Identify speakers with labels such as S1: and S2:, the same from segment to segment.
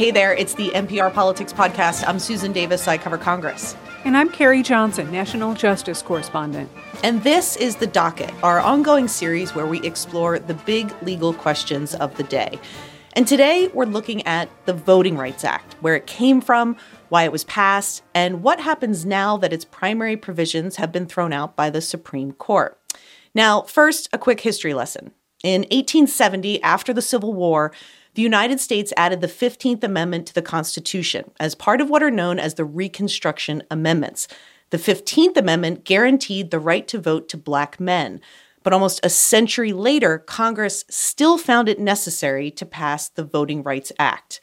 S1: Hey there, it's the NPR Politics Podcast. I'm Susan Davis. I cover Congress.
S2: And I'm Carrie Johnson, National Justice Correspondent.
S1: And this is The Docket, our ongoing series where we explore the big legal questions of the day. And today we're looking at the Voting Rights Act, where it came from, why it was passed, and what happens now that its primary provisions have been thrown out by the Supreme Court. Now, first, a quick history lesson. In 1870, after the Civil War, the United States added the 15th Amendment to the Constitution as part of what are known as the Reconstruction Amendments. The 15th Amendment guaranteed the right to vote to black men. But almost a century later, Congress still found it necessary to pass the Voting Rights Act.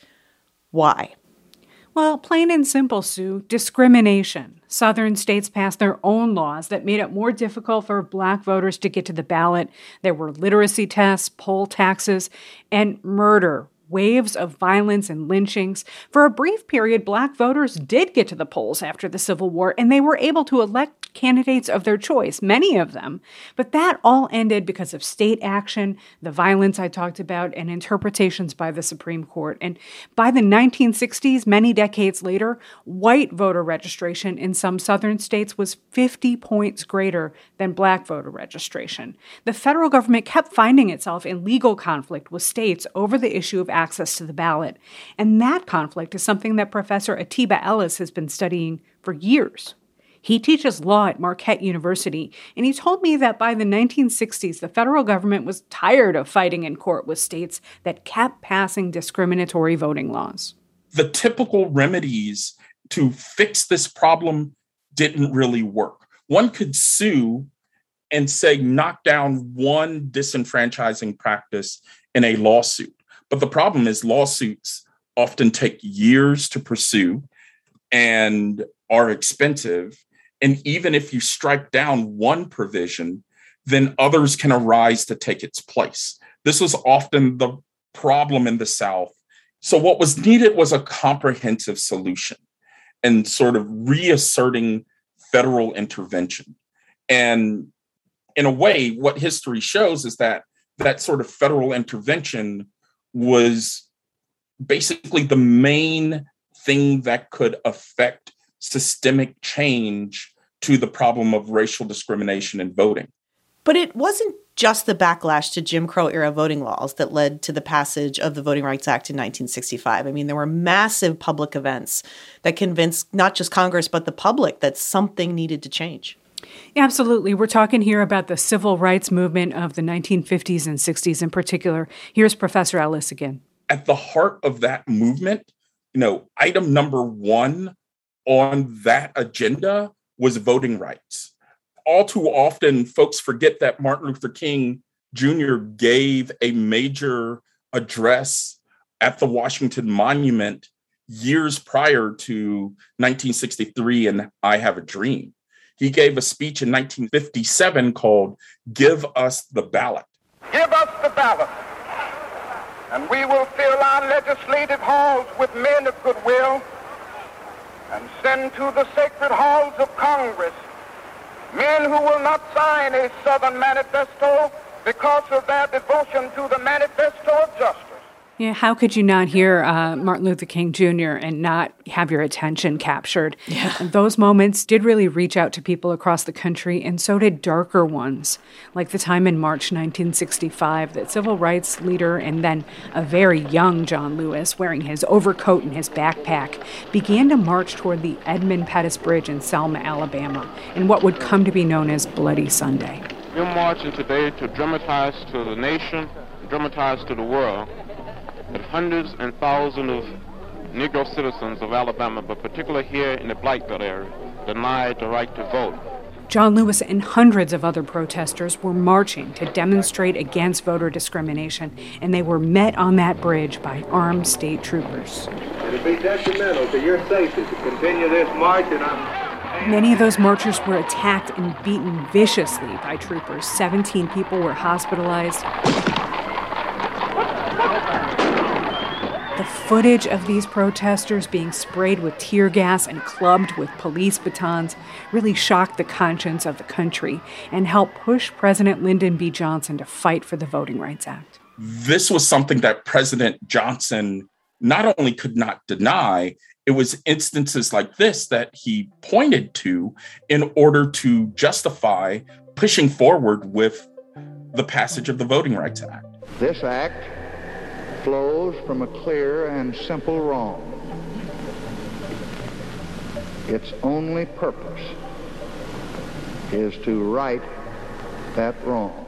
S1: Why?
S2: Well, plain and simple, Sue discrimination. Southern states passed their own laws that made it more difficult for black voters to get to the ballot. There were literacy tests, poll taxes, and murder waves of violence and lynchings. For a brief period, black voters did get to the polls after the Civil War, and they were able to elect candidates of their choice, many of them. But that all ended because of state action, the violence I talked about, and interpretations by the Supreme Court. And by the 1960s, many decades later, white voter registration in some southern states was 50 points greater than black voter registration. The federal government kept finding itself in legal conflict with states over the issue of access to the ballot. And that conflict is something that Professor Atiba Ellis has been studying for years. He teaches law at Marquette University, and he told me that by the 1960s, the federal government was tired of fighting in court with states that kept passing discriminatory voting laws.
S3: The typical remedies to fix this problem didn't really work. One could sue and say, knock down one disenfranchising practice in a lawsuit. But the problem is, lawsuits often take years to pursue and are expensive. And even if you strike down one provision, then others can arise to take its place. This was often the problem in the South. So, what was needed was a comprehensive solution and sort of reasserting federal intervention. And in a way, what history shows is that that sort of federal intervention was basically the main thing that could affect systemic change to the problem of racial discrimination in voting.
S1: But it wasn't just the backlash to Jim Crow era voting laws that led to the passage of the Voting Rights Act in 1965. I mean, there were massive public events that convinced not just Congress, but the public that something needed to change.
S2: Absolutely. We're talking here about the civil rights movement of the 1950s and 60s in particular. Here's Professor Ellis again.
S3: At the heart of that movement, you know, item number one on that agenda was voting rights. All too often, folks forget that Martin Luther King Jr. gave a major address at the Washington Monument years prior to 1963 and I Have a Dream. He gave a speech in 1957 called Give Us the Ballot.
S4: Give us the ballot, and we will fill our legislative halls with men of goodwill and send to the sacred halls of Congress men who will not sign a Southern manifesto because of their devotion to the manifesto of justice.
S2: Yeah, how could you not hear uh, Martin Luther King Jr. and not have your attention captured?
S1: Yeah.
S2: those moments did really reach out to people across the country, and so did darker ones, like the time in March 1965 that civil rights leader and then a very young John Lewis, wearing his overcoat and his backpack, began to march toward the Edmund Pettus Bridge in Selma, Alabama, in what would come to be known as Bloody Sunday.
S5: We're marching today to dramatize to the nation, dramatize to the world that hundreds and thousands of Negro citizens of Alabama, but particularly here in the Black Belt area, denied the right to vote.
S2: John Lewis and hundreds of other protesters were marching to demonstrate against voter discrimination, and they were met on that bridge by armed state troopers.
S6: It'll be detrimental to your safety to continue this march, and I'm
S2: Many of those marchers were attacked and beaten viciously by troopers. 17 people were hospitalized. Footage of these protesters being sprayed with tear gas and clubbed with police batons really shocked the conscience of the country and helped push President Lyndon B. Johnson to fight for the Voting Rights Act.
S3: This was something that President Johnson not only could not deny, it was instances like this that he pointed to in order to justify pushing forward with the passage of the Voting Rights Act.
S7: This act flows from a clear and simple wrong. Its only purpose is to right that wrong.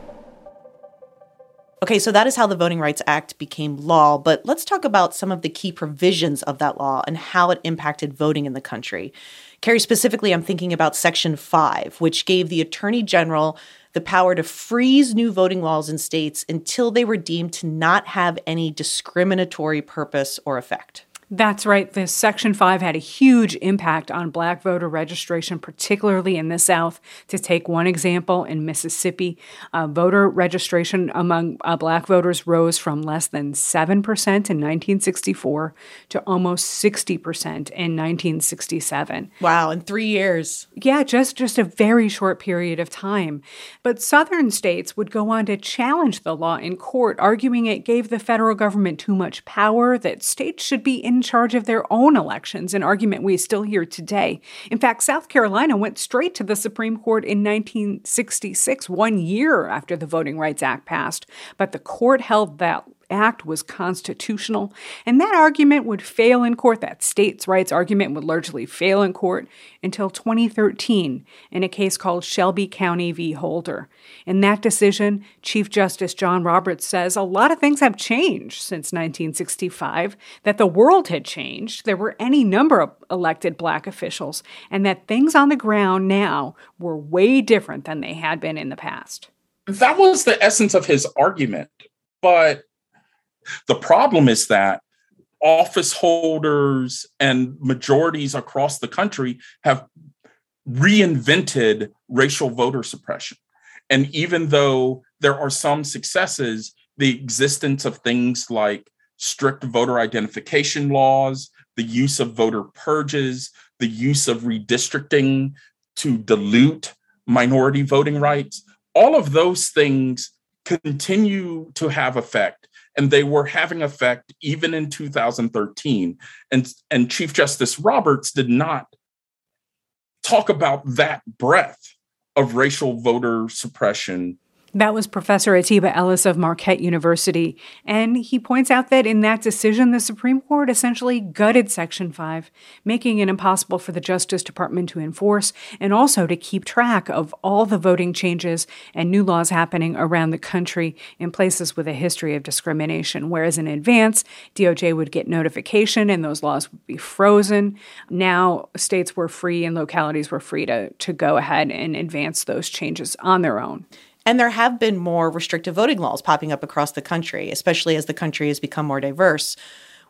S1: Okay, so that is how the Voting Rights Act became law, but let's talk about some of the key provisions of that law and how it impacted voting in the country. Carrie, specifically, I'm thinking about Section 5, which gave the Attorney General the power to freeze new voting laws in states until they were deemed to not have any discriminatory purpose or effect.
S2: That's right. This Section 5 had a huge impact on black voter registration, particularly in the South. To take one example, in Mississippi, uh, voter registration among uh, black voters rose from less than 7% in 1964 to almost 60% in 1967.
S1: Wow, in three years.
S2: Yeah, just, just a very short period of time. But Southern states would go on to challenge the law in court, arguing it gave the federal government too much power, that states should be in charge of their own elections, an argument we still hear today. In fact, South Carolina went straight to the Supreme Court in 1966, one year after the Voting Rights Act passed, but the court held that act was constitutional, and that argument would fail in court. That states' rights argument would largely fail in court until 2013 in a case called Shelby County v. Holder. In that decision, Chief Justice John Roberts says a lot of things have changed since 1965, that the world had changed, there were any number of elected black officials, and that things on the ground now were way different than they had been in the past.
S3: That was the essence of his argument. But the problem is that office holders and majorities across the country have reinvented racial voter suppression. And even though there are some successes, the existence of things like strict voter identification laws, the use of voter purges, the use of redistricting to dilute minority voting rights, all of those things continue to have effect and they were having effect even in 2013 and and chief justice roberts did not talk about that breadth of racial voter suppression
S2: that was Professor Atiba Ellis of Marquette University. And he points out that in that decision, the Supreme Court essentially gutted Section 5, making it impossible for the Justice Department to enforce and also to keep track of all the voting changes and new laws happening around the country in places with a history of discrimination. Whereas in advance, DOJ would get notification and those laws would be frozen. Now, states were free and localities were free to, to go ahead and advance those changes on their own.
S1: And there have been more restrictive voting laws popping up across the country, especially as the country has become more diverse.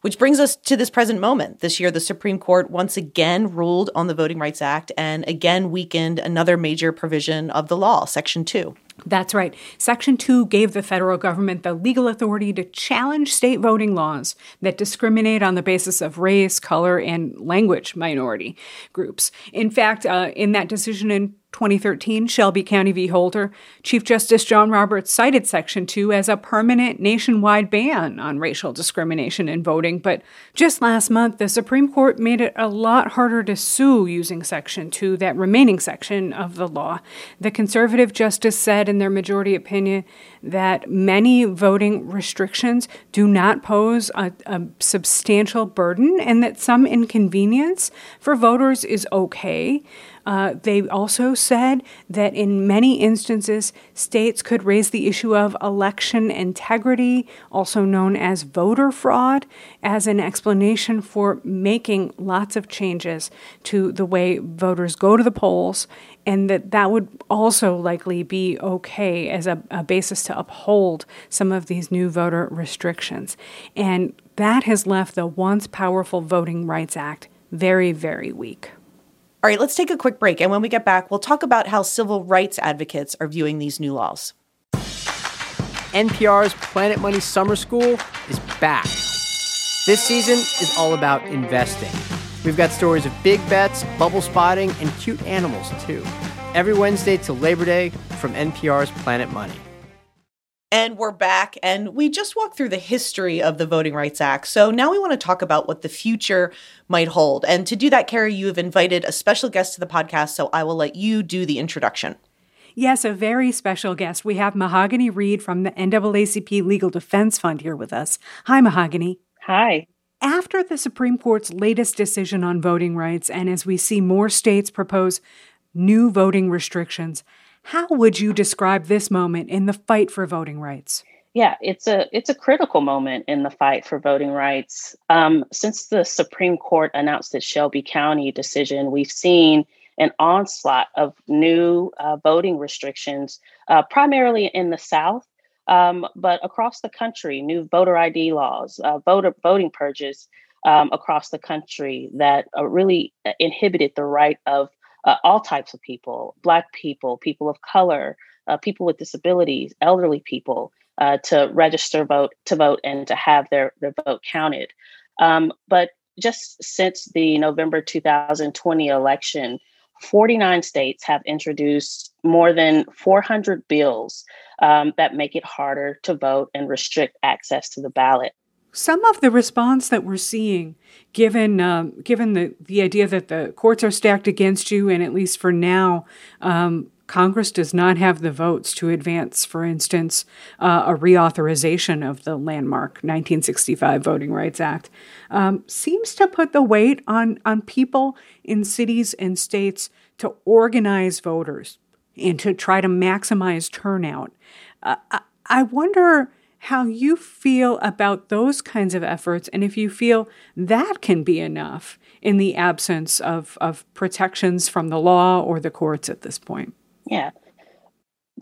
S1: Which brings us to this present moment. This year, the Supreme Court once again ruled on the Voting Rights Act and again weakened another major provision of the law, Section 2.
S2: That's right. Section 2 gave the federal government the legal authority to challenge state voting laws that discriminate on the basis of race, color, and language minority groups. In fact, uh, in that decision in 2013, Shelby County v. Holder, Chief Justice John Roberts cited Section 2 as a permanent nationwide ban on racial discrimination in voting. But just last month, the Supreme Court made it a lot harder to sue using Section 2, that remaining section of the law. The conservative justice said in their majority opinion that many voting restrictions do not pose a, a substantial burden and that some inconvenience for voters is okay. Uh, they also said that in many instances, states could raise the issue of election integrity, also known as voter fraud, as an explanation for making lots of changes to the way voters go to the polls, and that that would also likely be okay as a, a basis to uphold some of these new voter restrictions. And that has left the once powerful Voting Rights Act very, very weak.
S1: All right, let's take a quick break. And when we get back, we'll talk about how civil rights advocates are viewing these new laws.
S8: NPR's Planet Money Summer School is back. This season is all about investing. We've got stories of big bets, bubble spotting, and cute animals, too. Every Wednesday till Labor Day from NPR's Planet Money.
S1: And we're back, and we just walked through the history of the Voting Rights Act. So now we want to talk about what the future might hold. And to do that, Carrie, you have invited a special guest to the podcast, so I will let you do the introduction.
S2: Yes, a very special guest. We have Mahogany Reed from the NAACP Legal Defense Fund here with us. Hi, Mahogany.
S9: Hi.
S2: After the Supreme Court's latest decision on voting rights, and as we see more states propose new voting restrictions, how would you describe this moment in the fight for voting rights?
S9: Yeah, it's a it's a critical moment in the fight for voting rights. Um, since the Supreme Court announced its Shelby County decision, we've seen an onslaught of new uh, voting restrictions, uh, primarily in the South, um, but across the country. New voter ID laws, uh, voter voting purges um, across the country that uh, really inhibited the right of uh, all types of people Black people, people of color, uh, people with disabilities, elderly people uh, to register vote, to vote, and to have their, their vote counted. Um, but just since the November 2020 election, 49 states have introduced more than 400 bills um, that make it harder to vote and restrict access to the ballot.
S2: Some of the response that we're seeing, given um, given the, the idea that the courts are stacked against you, and at least for now, um, Congress does not have the votes to advance, for instance, uh, a reauthorization of the landmark 1965 Voting Rights Act, um, seems to put the weight on, on people in cities and states to organize voters and to try to maximize turnout. Uh, I, I wonder how you feel about those kinds of efforts and if you feel that can be enough in the absence of, of protections from the law or the courts at this point.
S9: Yeah.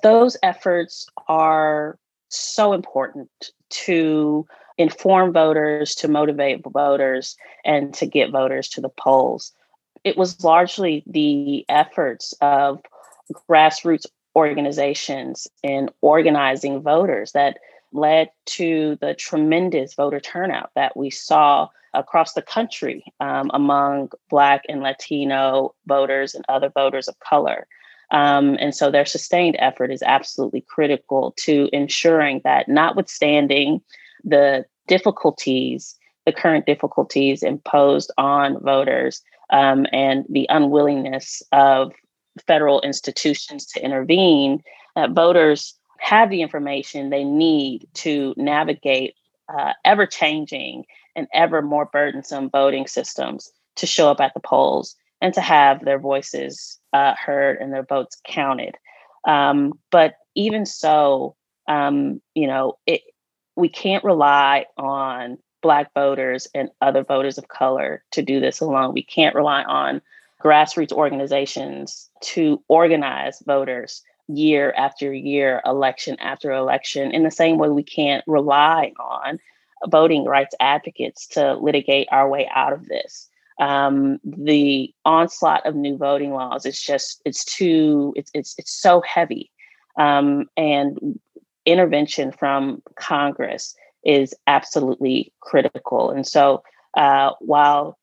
S9: Those efforts are so important to inform voters, to motivate voters, and to get voters to the polls. It was largely the efforts of grassroots organizations in organizing voters that led to the tremendous voter turnout that we saw across the country um, among Black and Latino voters and other voters of color. Um, and so their sustained effort is absolutely critical to ensuring that, notwithstanding the difficulties, the current difficulties imposed on voters um, and the unwillingness of federal institutions to intervene, that voters have the information they need to navigate uh, ever changing and ever more burdensome voting systems to show up at the polls and to have their voices uh, heard and their votes counted. Um, but even so, um, you know, it, we can't rely on Black voters and other voters of color to do this alone. We can't rely on grassroots organizations to organize voters year after year, election after election, in the same way we can't rely on voting rights advocates to litigate our way out of this. Um, the onslaught of new voting laws is just it's too it's it's it's so heavy, um, and intervention from Congress is absolutely critical. And so, uh, while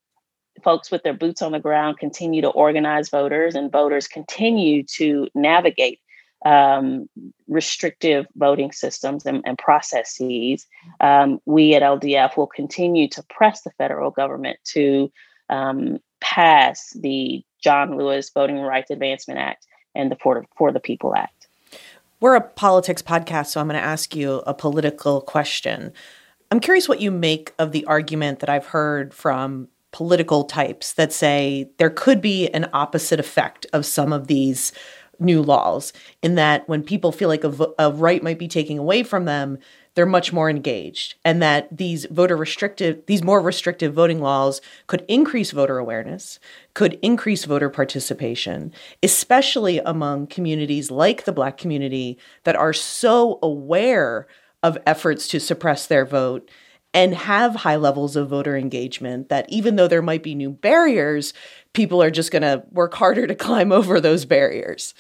S9: folks with their boots on the ground continue to organize voters and voters continue to navigate um, restrictive voting systems and, and processes, um, we at LDF will continue to press the federal government to um, pass the John Lewis Voting Rights Advancement Act and the For, For the People Act.
S1: We're a politics podcast, so I'm going to ask you a political question. I'm curious what you make of the argument that I've heard from political types that say there could be an opposite effect of some of these new laws in that when people feel like a, a right might be taken away from them they're much more engaged and that these voter restrictive these more restrictive voting laws could increase voter awareness could increase voter participation especially among communities like the black community that are so aware of efforts to suppress their vote and have high levels of voter engagement that even though there might be new barriers people are just going to work harder to climb over those barriers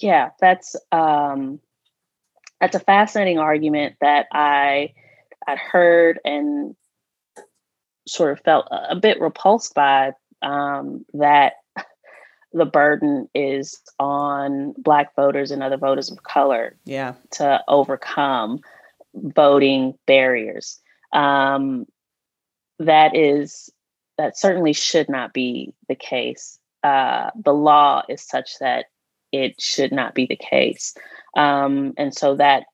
S9: yeah that's um that's a fascinating argument that I had heard and sort of felt a, bit repulsed by. Um, that the burden is on Black voters and other voters of color
S1: yeah.
S9: to overcome voting barriers. Um, that is that certainly should not be the case. Uh, the law is such that it should not be the case, um, and so that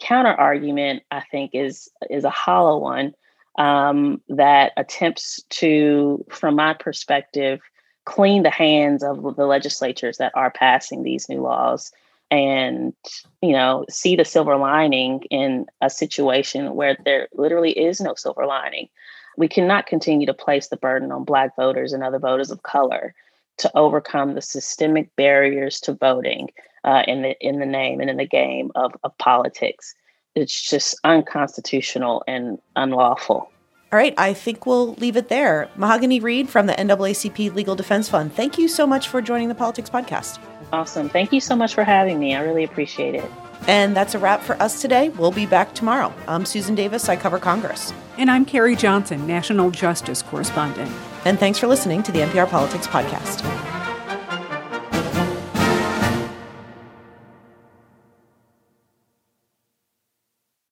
S9: counter argument, I think, is is a hollow one um, that attempts to, from my perspective, clean the hands of the legislatures that are passing these new laws and you know see the silver lining in a situation where there literally is no silver lining. We cannot continue to place the burden on black voters and other voters of color to overcome the systemic barriers to voting uh, in the in the name and in the game of, of politics. It's just unconstitutional and unlawful
S1: all right, I think we'll leave it there. Mahogany Reed from the NAACP Legal Defense Fund, thank you so much for joining the Politics Podcast.
S9: Awesome. Thank you so much for having me. I really appreciate it.
S1: And that's a wrap for us today. We'll be back tomorrow. I'm Susan Davis. I cover Congress.
S2: And I'm Carrie Johnson, National Justice Correspondent.
S1: And thanks for listening to the NPR Politics Podcast.